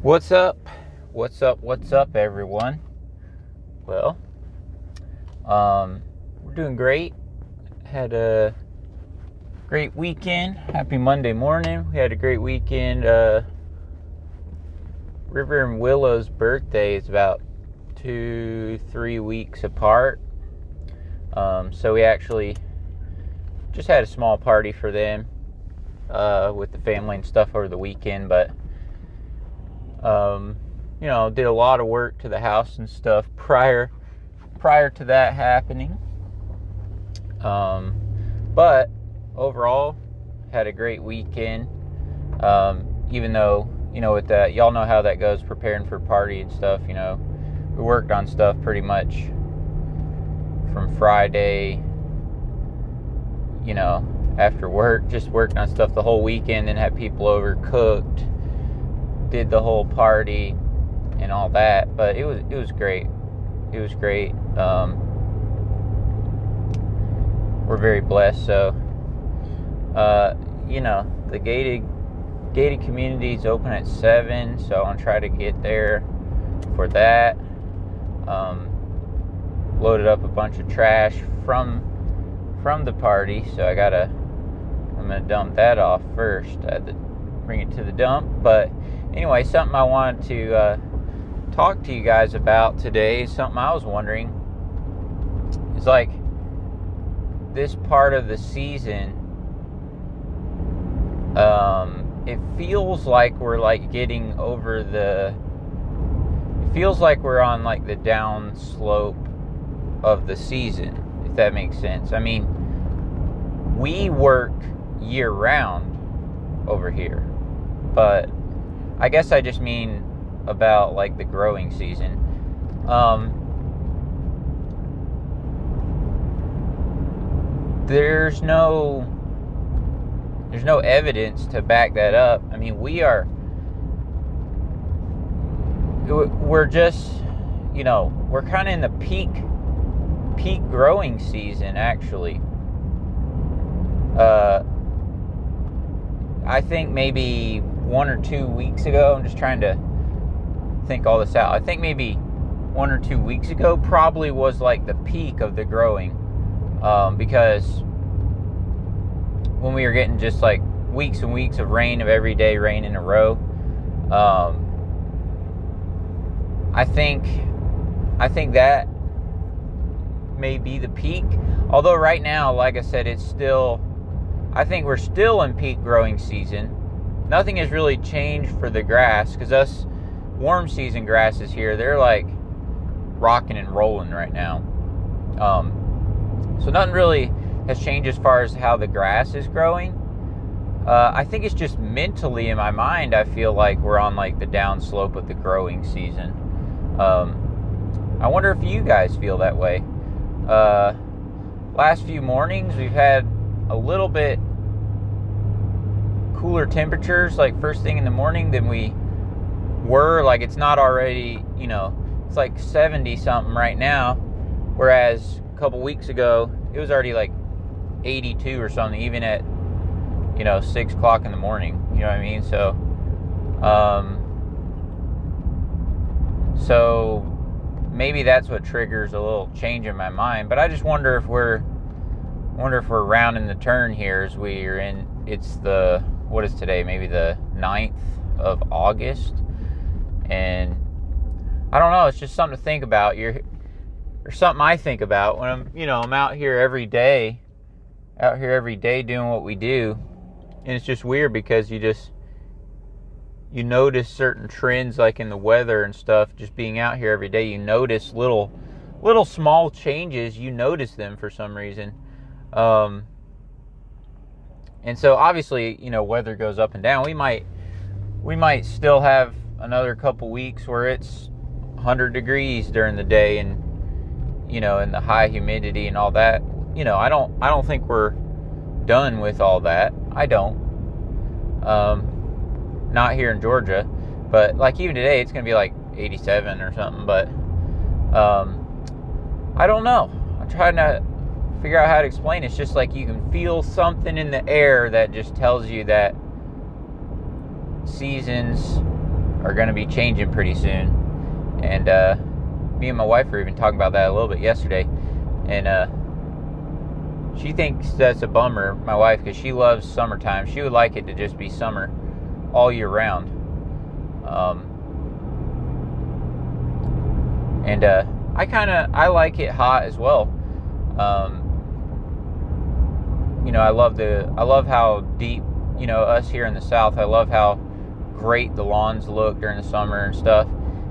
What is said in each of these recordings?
What's up? What's up? What's up, everyone? Well, um, we're doing great. Had a great weekend. Happy Monday morning. We had a great weekend. Uh, River and Willow's birthday is about two, three weeks apart. Um, so we actually just had a small party for them uh, with the family and stuff over the weekend, but um, you know, did a lot of work to the house and stuff prior prior to that happening. Um, but overall, had a great weekend. Um, even though you know, with that, y'all know how that goes preparing for party and stuff. You know, we worked on stuff pretty much from Friday. You know, after work, just worked on stuff the whole weekend, and had people over, cooked did the whole party and all that, but it was it was great. It was great. Um, we're very blessed. So, uh, you know, the gated gated community is open at seven, so I want to try to get there for that. Um, loaded up a bunch of trash from from the party, so I gotta I'm gonna dump that off first. Had to bring it to the dump, but anyway, something I wanted to uh, talk to you guys about today, is something I was wondering is like this part of the season. Um, it feels like we're like getting over the. It feels like we're on like the down slope of the season, if that makes sense. I mean, we work year round over here, but I guess I just mean about like the growing season. Um, there's no there's no evidence to back that up. I mean, we are we're just you know we're kind of in the peak peak growing season actually. Uh, I think maybe one or two weeks ago. I'm just trying to think all this out. I think maybe one or two weeks ago probably was like the peak of the growing um, because when we were getting just like weeks and weeks of rain of every day rain in a row um, i think i think that may be the peak although right now like i said it's still i think we're still in peak growing season nothing has really changed for the grass because us warm season grasses here, they're like rocking and rolling right now. Um, so nothing really has changed as far as how the grass is growing. Uh, I think it's just mentally in my mind, I feel like we're on like the down slope of the growing season. Um, I wonder if you guys feel that way. Uh, last few mornings, we've had a little bit cooler temperatures like first thing in the morning than we were like it's not already you know it's like 70 something right now whereas a couple weeks ago it was already like 82 or something even at you know 6 o'clock in the morning you know what i mean? So um so maybe that's what triggers a little change in my mind but i just wonder if we're wonder if we're rounding the turn here as we're in it's the what is today? Maybe the 9th of August. And I don't know, it's just something to think about. You're or something I think about when I'm, you know, I'm out here every day, out here every day doing what we do. And it's just weird because you just you notice certain trends like in the weather and stuff just being out here every day you notice little little small changes you notice them for some reason um, and so obviously, you know, weather goes up and down. We might we might still have another couple weeks where it's 100 degrees during the day and you know, and the high humidity and all that. You know, I don't I don't think we're done with all that. I don't. Um not here in Georgia, but like even today it's going to be like 87 or something, but um I don't know. I'm trying to figure out how to explain. It's just like you can feel something in the air that just tells you that seasons are going to be changing pretty soon. And uh, me and my wife were even talking about that a little bit yesterday. And uh, she thinks that's a bummer, my wife, because she loves summertime. She would like it to just be summer all year round. Um, and uh, I kind of I like it hot as well. Um, you know, I love the I love how deep. You know, us here in the South, I love how great the lawns look during the summer and stuff.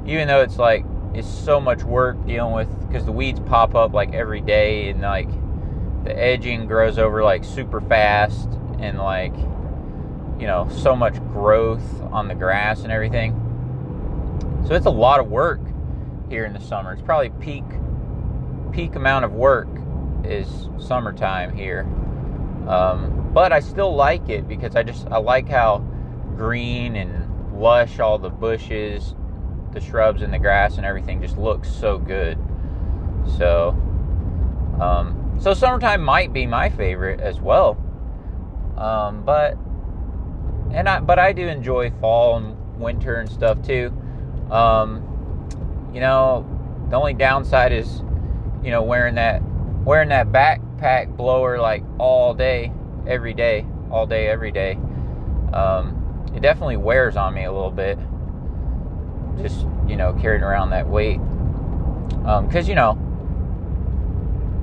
Even though it's like it's so much work dealing with because the weeds pop up like every day and like the edging grows over like super fast and like you know so much growth on the grass and everything so it's a lot of work here in the summer it's probably peak peak amount of work is summertime here um, but i still like it because i just i like how green and lush all the bushes the shrubs and the grass and everything just looks so good so um, so summertime might be my favorite as well. Um, but and I but I do enjoy fall and winter and stuff too. Um, you know, the only downside is, you know, wearing that wearing that backpack blower like all day, every day, all day, every day. Um, it definitely wears on me a little bit. Just you know, carrying around that weight. Because um, you know,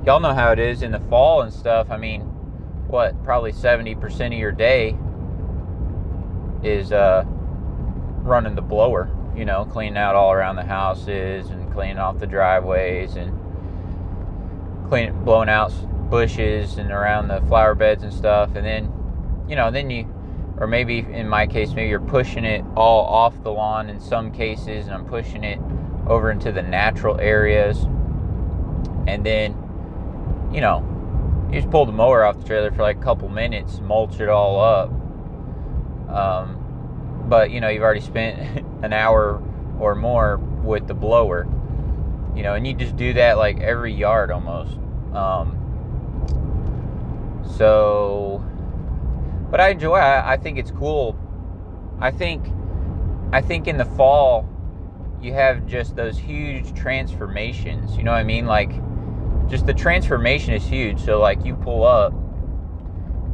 y'all know how it is in the fall and stuff. I mean, what, probably 70% of your day is uh, running the blower, you know, cleaning out all around the houses and cleaning off the driveways and cleaning, blowing out bushes and around the flower beds and stuff. And then, you know, then you, or maybe in my case, maybe you're pushing it all off the lawn in some cases, and I'm pushing it over into the natural areas. And then you know, you just pull the mower off the trailer for like a couple minutes, mulch it all up. Um, but you know, you've already spent an hour or more with the blower. You know, and you just do that like every yard almost. Um, so, but I enjoy. I, I think it's cool. I think, I think in the fall, you have just those huge transformations. You know what I mean? Like just the transformation is huge. So like you pull up,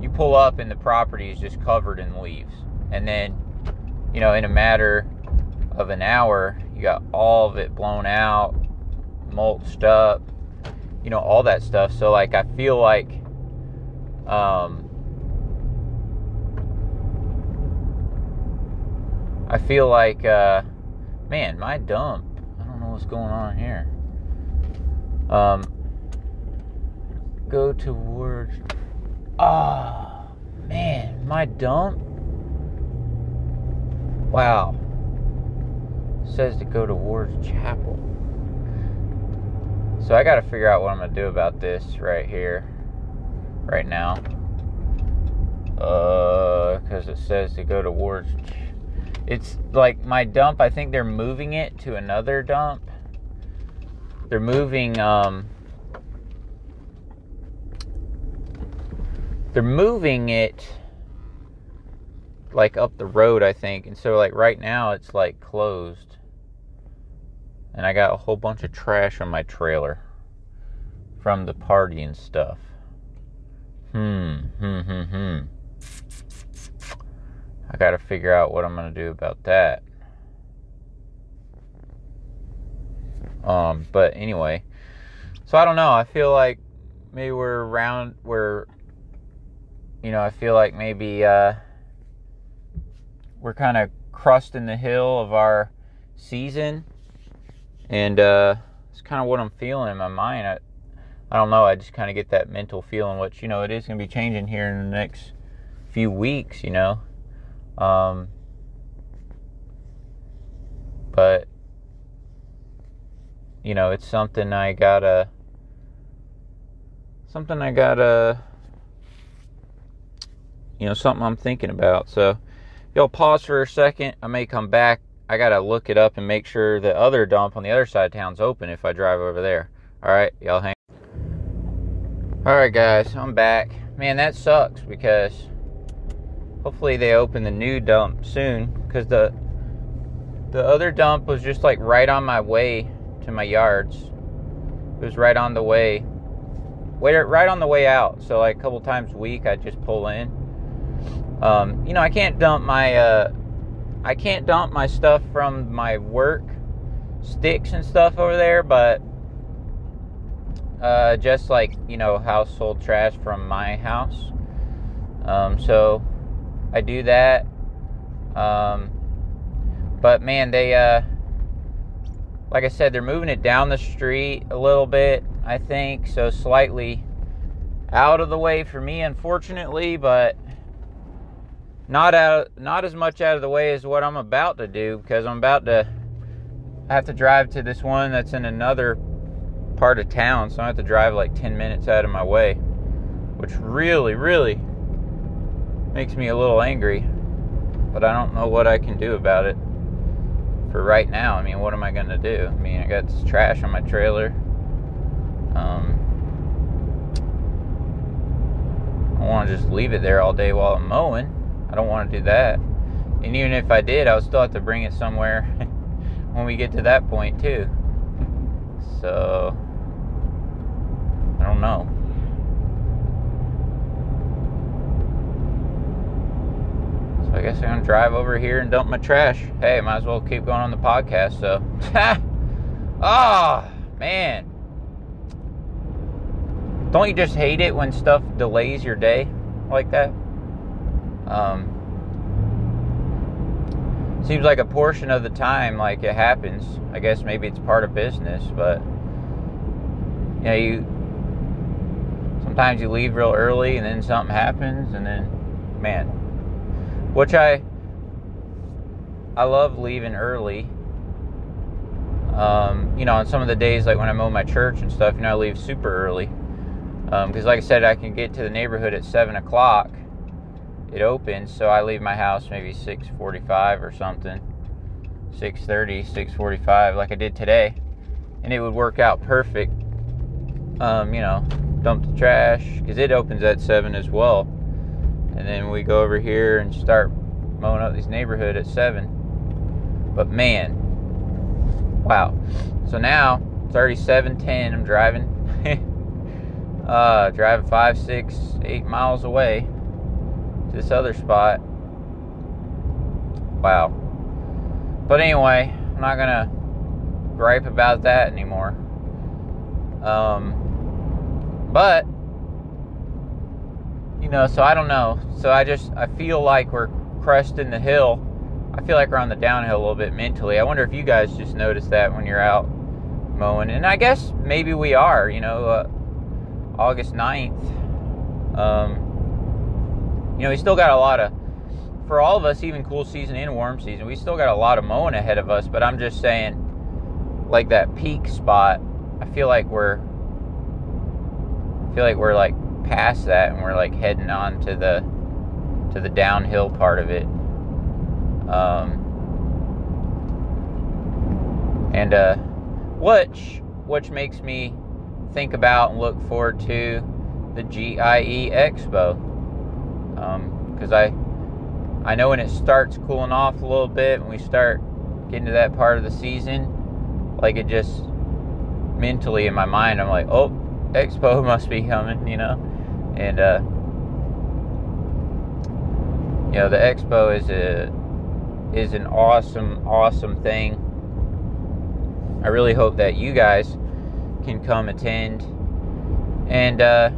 you pull up and the property is just covered in leaves. And then, you know, in a matter of an hour, you got all of it blown out, mulched up, you know, all that stuff. So like I feel like um I feel like uh man, my dump. I don't know what's going on here. Um go towards. Ah, oh, man, my dump. Wow. says to go towards chapel. So I got to figure out what I'm to do about this right here, right now. Uh, because it says to go to towards. It's like my dump. I think they're moving it to another dump. They're moving um they're moving it like up the road, I think. And so like right now it's like closed. And I got a whole bunch of trash on my trailer from the party and stuff. Hmm, hmm, hmm, hmm. I got to figure out what I'm to do about that. Um, but anyway, so I don't know. I feel like maybe we're around, we're you know, I feel like maybe uh, we're kind of crusting the hill of our season, and uh, it's kind of what I'm feeling in my mind. I, I don't know. I just kind of get that mental feeling, which you know, it is going to be changing here in the next few weeks. You know, um, but you know, it's something I gotta, something I gotta you know, something I'm thinking about. So, y'all pause for a second. I may come back. I got to look it up and make sure the other dump on the other side of town's open if I drive over there. All right, y'all hang. All right, guys, I'm back. Man, that sucks because hopefully they open the new dump soon because the the other dump was just like right on my way to my yards. It was right on the way, wait, right on the way out. So like a couple times a week, I just pull in. Um, you know, I can't dump my uh, I can't dump my stuff from my work sticks and stuff over there, but uh, just like you know household trash from my house. Um, so I do that. Um, but man, they uh, like I said, they're moving it down the street a little bit. I think so, slightly out of the way for me, unfortunately, but not out, not as much out of the way as what I'm about to do because I'm about to have to drive to this one that's in another part of town, so I have to drive like 10 minutes out of my way, which really, really makes me a little angry. But I don't know what I can do about it for right now. I mean, what am I going to do? I mean, I got this trash on my trailer. Um, I want to just leave it there all day while I'm mowing. I don't want to do that. And even if I did, I would still have to bring it somewhere when we get to that point, too. So, I don't know. So I guess I'm gonna drive over here and dump my trash. Hey, might as well keep going on the podcast. So, oh man, don't you just hate it when stuff delays your day like that? Um, seems like a portion of the time, like it happens. I guess maybe it's part of business, but you know, you sometimes you leave real early and then something happens and then man which i i love leaving early um, you know on some of the days like when I'm mow my church and stuff you know i leave super early because um, like i said i can get to the neighborhood at 7 o'clock it opens so i leave my house maybe 6.45 or something 6.30 6.45 like i did today and it would work out perfect um, you know dump the trash because it opens at 7 as well. And then we go over here and start mowing up this neighborhood at 7. But man, wow. So now it's already 7:10. I'm driving, uh, driving five, six, eight miles away this other spot. Wow. But anyway, I'm not gonna gripe about that anymore. Um, but you know, so I don't know. So I just I feel like we're cresting the hill. I feel like we're on the downhill a little bit mentally. I wonder if you guys just notice that when you're out mowing. And I guess maybe we are, you know, uh, August 9th. Um, you know, we still got a lot of, for all of us, even cool season and warm season, we still got a lot of mowing ahead of us. But I'm just saying, like that peak spot, I feel like we're feel like we're like past that and we're like heading on to the to the downhill part of it. Um, and uh, which which makes me think about and look forward to the GIE Expo because um, I I know when it starts cooling off a little bit when we start getting to that part of the season, like it just mentally in my mind I'm like, oh, expo must be coming, you know, and uh, you know the expo is a is an awesome, awesome thing. I really hope that you guys can come attend, and uh,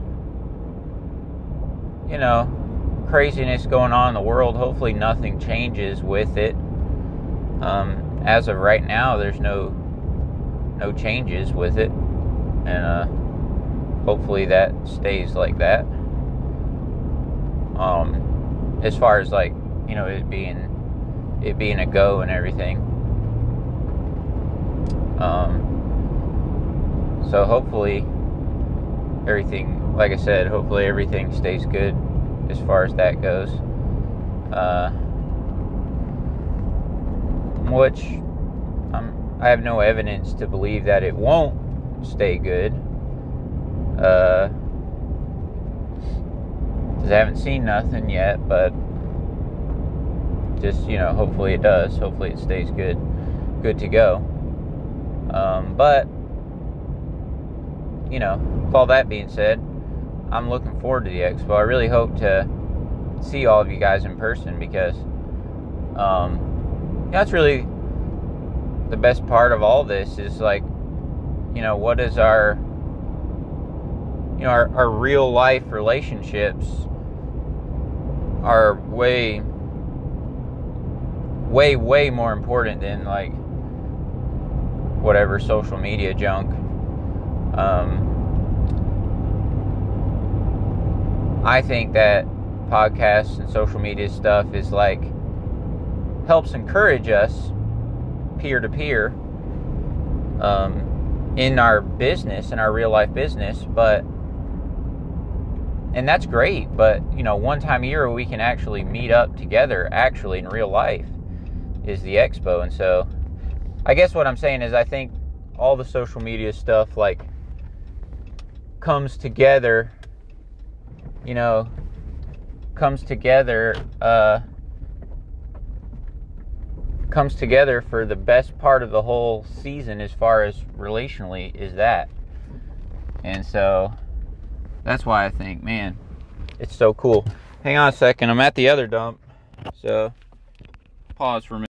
you know, craziness going on in the world. Hopefully, nothing changes with it. Um, as of right now, there's no no changes with it, and uh hopefully that stays like that. Um, as far as like you know it being it being a go and everything. Um, so hopefully everything, like I said, hopefully everything stays good as far as that goes. Uh, which I'm, I have no evidence to believe that it won't stay good. Uh, I haven't seen nothing yet, but just you know, hopefully it does. Hopefully it stays good. good to go. Um, but you know, with all that being said, I'm looking forward to the expo. I really hope to see all of you guys in person because um, that's really the best part of all this is like, you know, what is our, you know, our, our real life relationships are way, way, way more important than like whatever social media junk. Um, I think that podcasts and social media stuff is like helps encourage us peer to peer um, in our business in our real life business but and that's great but you know one time a year we can actually meet up together actually in real life is the expo and so i guess what i'm saying is i think all the social media stuff like comes together you know comes together uh, comes together for the best part of the whole season as far as relationally is that. And so that's why i think man it's so cool. Hang on a second i'm at the other dump so pause for a minute.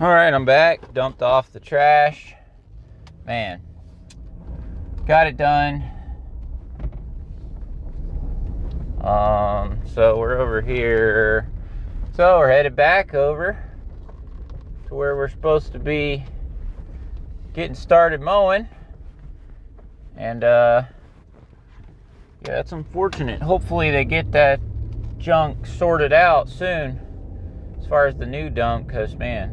All right i'm back dumped off the trash. Man got it done um, so we're over here. So we're headed back over to where we're supposed to be getting started mowing. And uh, yeah, that's unfortunate. Hopefully they get that junk sorted out soon as far as the new dump because man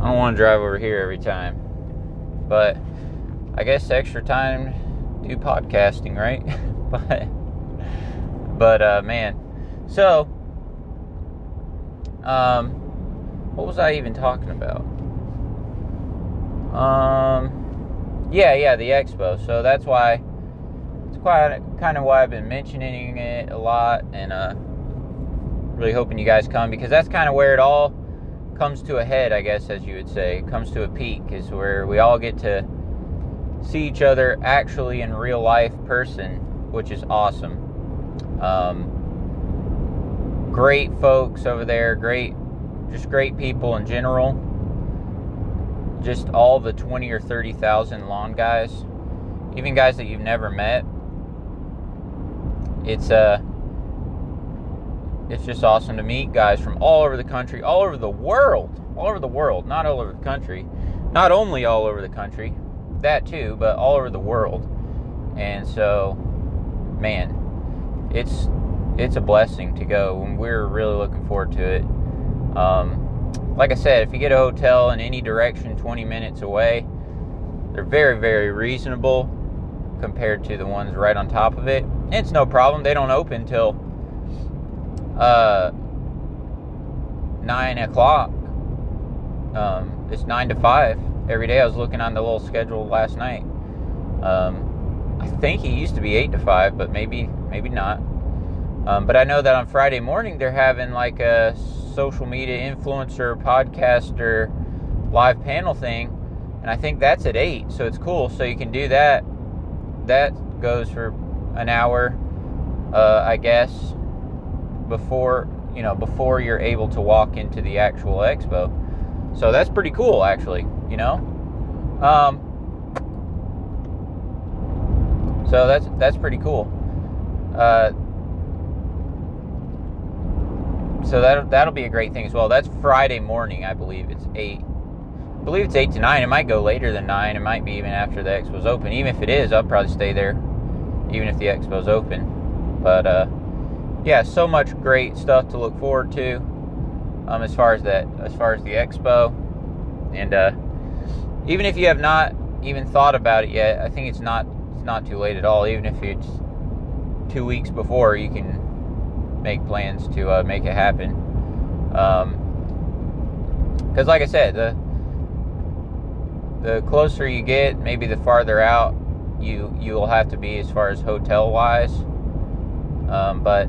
i don't want to drive over here every time but i guess extra time do podcasting, right? but but uh, man, so um, what was I even talking about? Um, yeah, yeah, the expo. So that's why it's quite kind of why I've been mentioning it a lot, and uh, really hoping you guys come because that's kind of where it all comes to a head, I guess, as you would say. It comes to a peak is where we all get to see each other actually in real life person, which is awesome. Um, great folks over there, great, just great people in general. Just all the 20 or 30,000 lawn guys, even guys that you've never met. It's uh it's just awesome to meet guys from all over the country, all over the world, all over the world, not all over the country, not only all over the country, that too, but all over the world. And so, man, it's it's a blessing to go, and we're really looking forward to it. Um, like I said, if you get a hotel in any direction 20 minutes away, they're very, very reasonable compared to the ones right on top of it. It's no problem. They don't open till uh, nine o'clock. Um, it's nine to five every day. I was looking on the little schedule last night. Um, I think he used to be eight to five, but maybe maybe not. Um, but I know that on Friday morning they're having like a social media influencer podcaster live panel thing, and I think that's at eight. So it's cool. So you can do that. That goes for an hour, uh, I guess, before you know before you're able to walk into the actual expo. So that's pretty cool, actually you know. Um, so that's that's pretty cool. Uh, so that that'll be a great thing as well. That's Friday morning, I believe. It's eight. I believe it's eight to nine. It might go later than nine. It might be even after the expo's open. Even if it is, I'll probably stay there, even if the expo's open. But uh, yeah, so much great stuff to look forward to. Um, as far as that, as far as the expo, and uh, even if you have not even thought about it yet, I think it's not it's not too late at all. Even if it's two weeks before, you can make plans to uh, make it happen. Because, um, like I said, the the closer you get, maybe the farther out you you will have to be as far as hotel wise. Um, but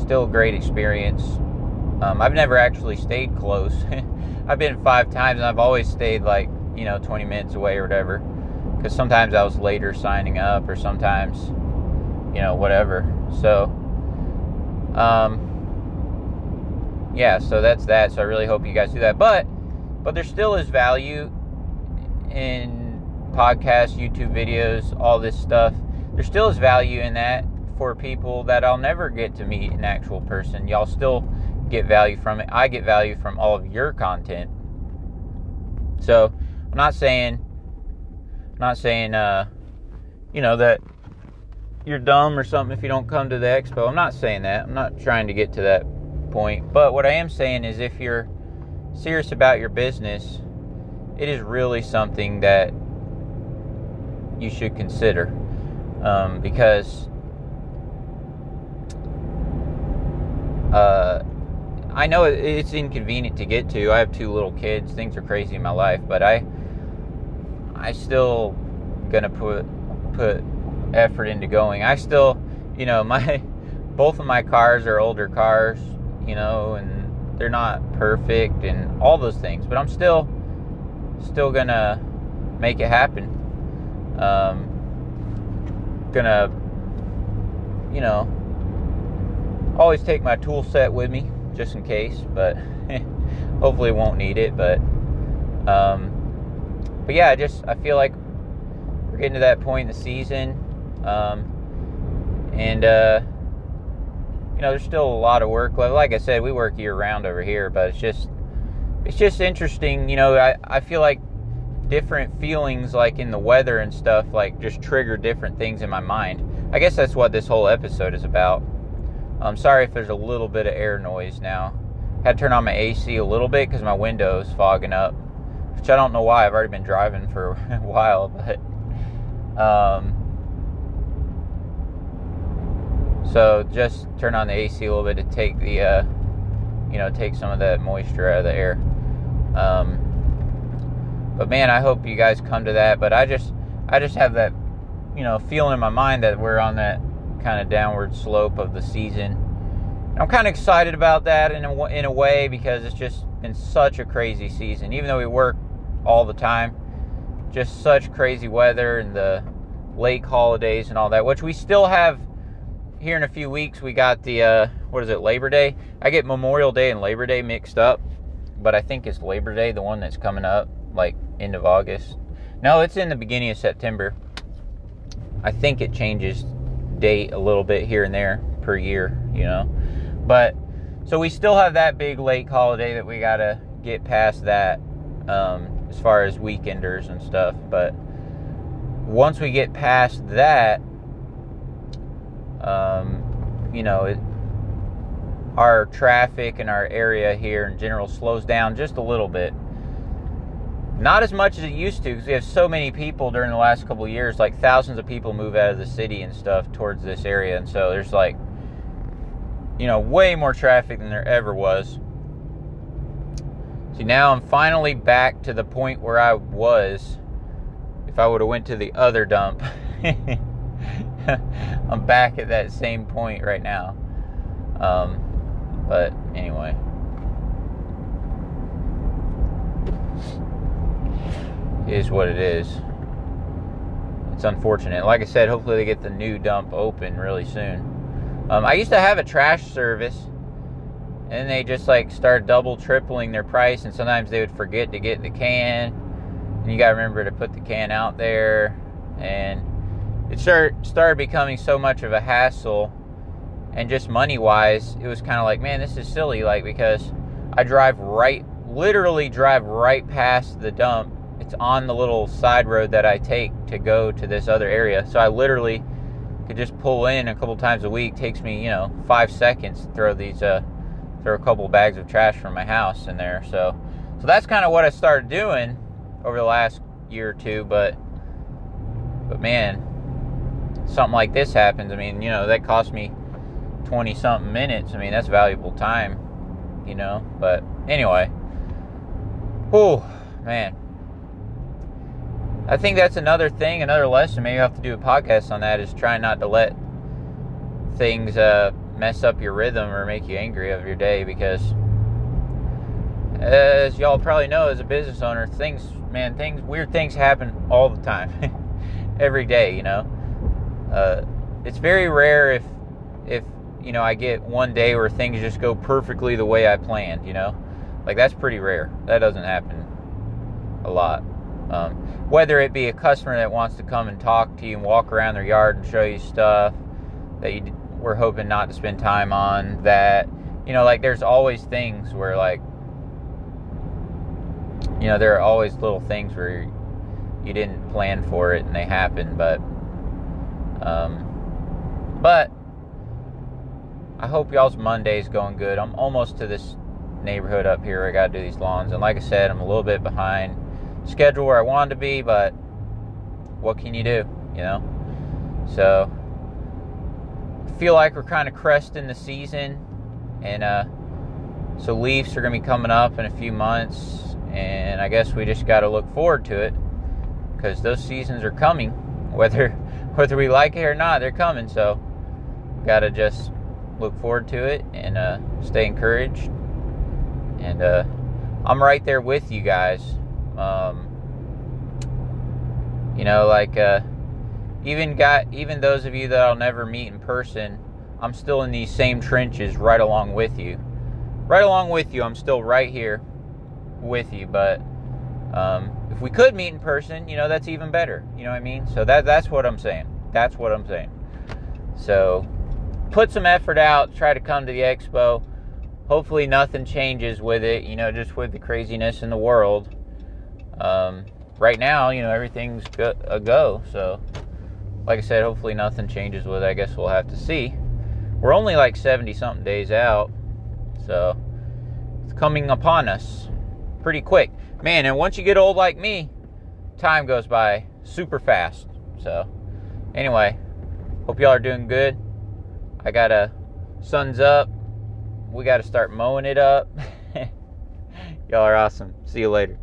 still, great experience. Um, I've never actually stayed close. I've been five times and I've always stayed like, you know, 20 minutes away or whatever. Because sometimes I was later signing up or sometimes, you know, whatever. So, um, yeah, so that's that. So I really hope you guys do that. But, but there still is value in podcasts, YouTube videos, all this stuff. There still is value in that for people that I'll never get to meet an actual person. Y'all still get value from it. I get value from all of your content. So I'm not saying, I'm not saying, uh, you know that you're dumb or something if you don't come to the expo. I'm not saying that. I'm not trying to get to that point. But what I am saying is, if you're serious about your business, it is really something that you should consider um, because uh, I know it's inconvenient to get to. I have two little kids. Things are crazy in my life, but I I still gonna put put effort into going. I still, you know, my both of my cars are older cars, you know, and they're not perfect and all those things, but I'm still still gonna make it happen. Um, gonna, you know, always take my tool set with me just in case, but hopefully won't need it. But, um, but yeah, I just I feel like we're getting to that point in the season, um, and uh, you know, there's still a lot of work. Like I said, we work year round over here, but it's just it's just interesting. You know, I I feel like different feelings like in the weather and stuff like just trigger different things in my mind. I guess that's what this whole episode is about. I'm sorry if there's a little bit of air noise now. Had to turn on my AC a little bit because my window is fogging up, which I don't know why. I've already been driving for a while, but um, so just turn on the AC a little bit to take the uh, you know take some of that moisture out of the air. Um, but man, I hope you guys come to that. But I just I just have that you know feeling in my mind that we're on that kind of downward slope of the season. I'm kind of excited about that in a, in a way because it's just been such a crazy season. Even though we work all the time, just such crazy weather and the lake holidays and all that, which we still have here in a few weeks. We got the uh, what is it, Labor Day? I get Memorial Day and Labor Day mixed up, but I think it's Labor Day, the one that's coming up, like end of August. No, it's in the beginning of September. I think it changes date a little bit here and there per year, you know. But so we still have that big lake holiday that we got to get past that um, as far as weekenders and stuff. But once we get past that, um, you know, it, our traffic and our area here in general slows down just a little bit. Not as much as it used to because we have so many people during the last couple years. Like thousands of people move out of the city and stuff towards this area, and so there's like, you know, way more traffic than there ever was. See, now I'm finally back to the point where I was. If I would have went to the other dump, I'm back at that same point right now. Um, but anyway. Is what it is. It's unfortunate. Like I said, hopefully they get the new dump open really soon. Um, I used to have a trash service, and they just like start double, tripling their price, and sometimes they would forget to get the can, and you gotta remember to put the can out there, and it started started becoming so much of a hassle, and just money wise, it was kind of like, man, this is silly, like because I drive right, literally drive right past the dump it's on the little side road that I take to go to this other area. So I literally could just pull in a couple times a week. Takes me, you know, five seconds to throw these, uh, throw a couple bags of trash from my house in there. So, so that's kind of what I started doing over the last year or two. But, but man, something like this happens. I mean, you know, that cost me twenty something minutes. I mean, that's valuable time, you know. But anyway, oh man I think that's another thing, another lesson. Maybe I have to do a podcast on that. Is try not to let things uh, mess up your rhythm or make you angry of your day because as y'all probably know, as a business owner, things, man, things, weird things happen all the time, every day. You know, uh, it's very rare if, if you know, I get one day where things just go perfectly the way I planned. You know, like that's pretty rare. That doesn't happen a lot. Um, whether it be a customer that wants to come and talk to you and walk around their yard and show you stuff that you were hoping not to spend time on, that you know, like there's always things where like you know, there are always little things where you didn't plan for it and they happen, but um, but I hope y'all's Monday's going good. I'm almost to this neighborhood up here. I got to do these lawns, and like I said, I'm a little bit behind schedule where I wanted to be, but what can you do? You know. So feel like we're kind of cresting the season, and uh, so Leafs are going to be coming up in a few months, and I guess we just got to look forward to it because those seasons are coming, whether whether we like it or not. They're coming, so got to just look forward to it and uh, stay encouraged. And uh, I'm right there with you guys. Um, you know, like uh, even got even those of you that I'll never meet in person, I'm still in these same trenches right along with you. Right along with you, I'm still right here with you. But um, if we could meet in person, you know, that's even better. You know what I mean? So that that's what I'm saying. That's what I'm saying. So put some effort out, try to come to the expo. Hopefully, nothing changes with it, you know, just with the craziness in the world. Um, right now, you know, everything's go- a go. So, like I said, hopefully, nothing changes with it. I guess we'll have to see. We're only like 70 something days out. So, it's coming upon us pretty quick. Man, and once you get old like me, time goes by super fast. So, anyway, hope y'all are doing good. I got a sun's up. We got to start mowing it up. Y'all are awesome. See you later.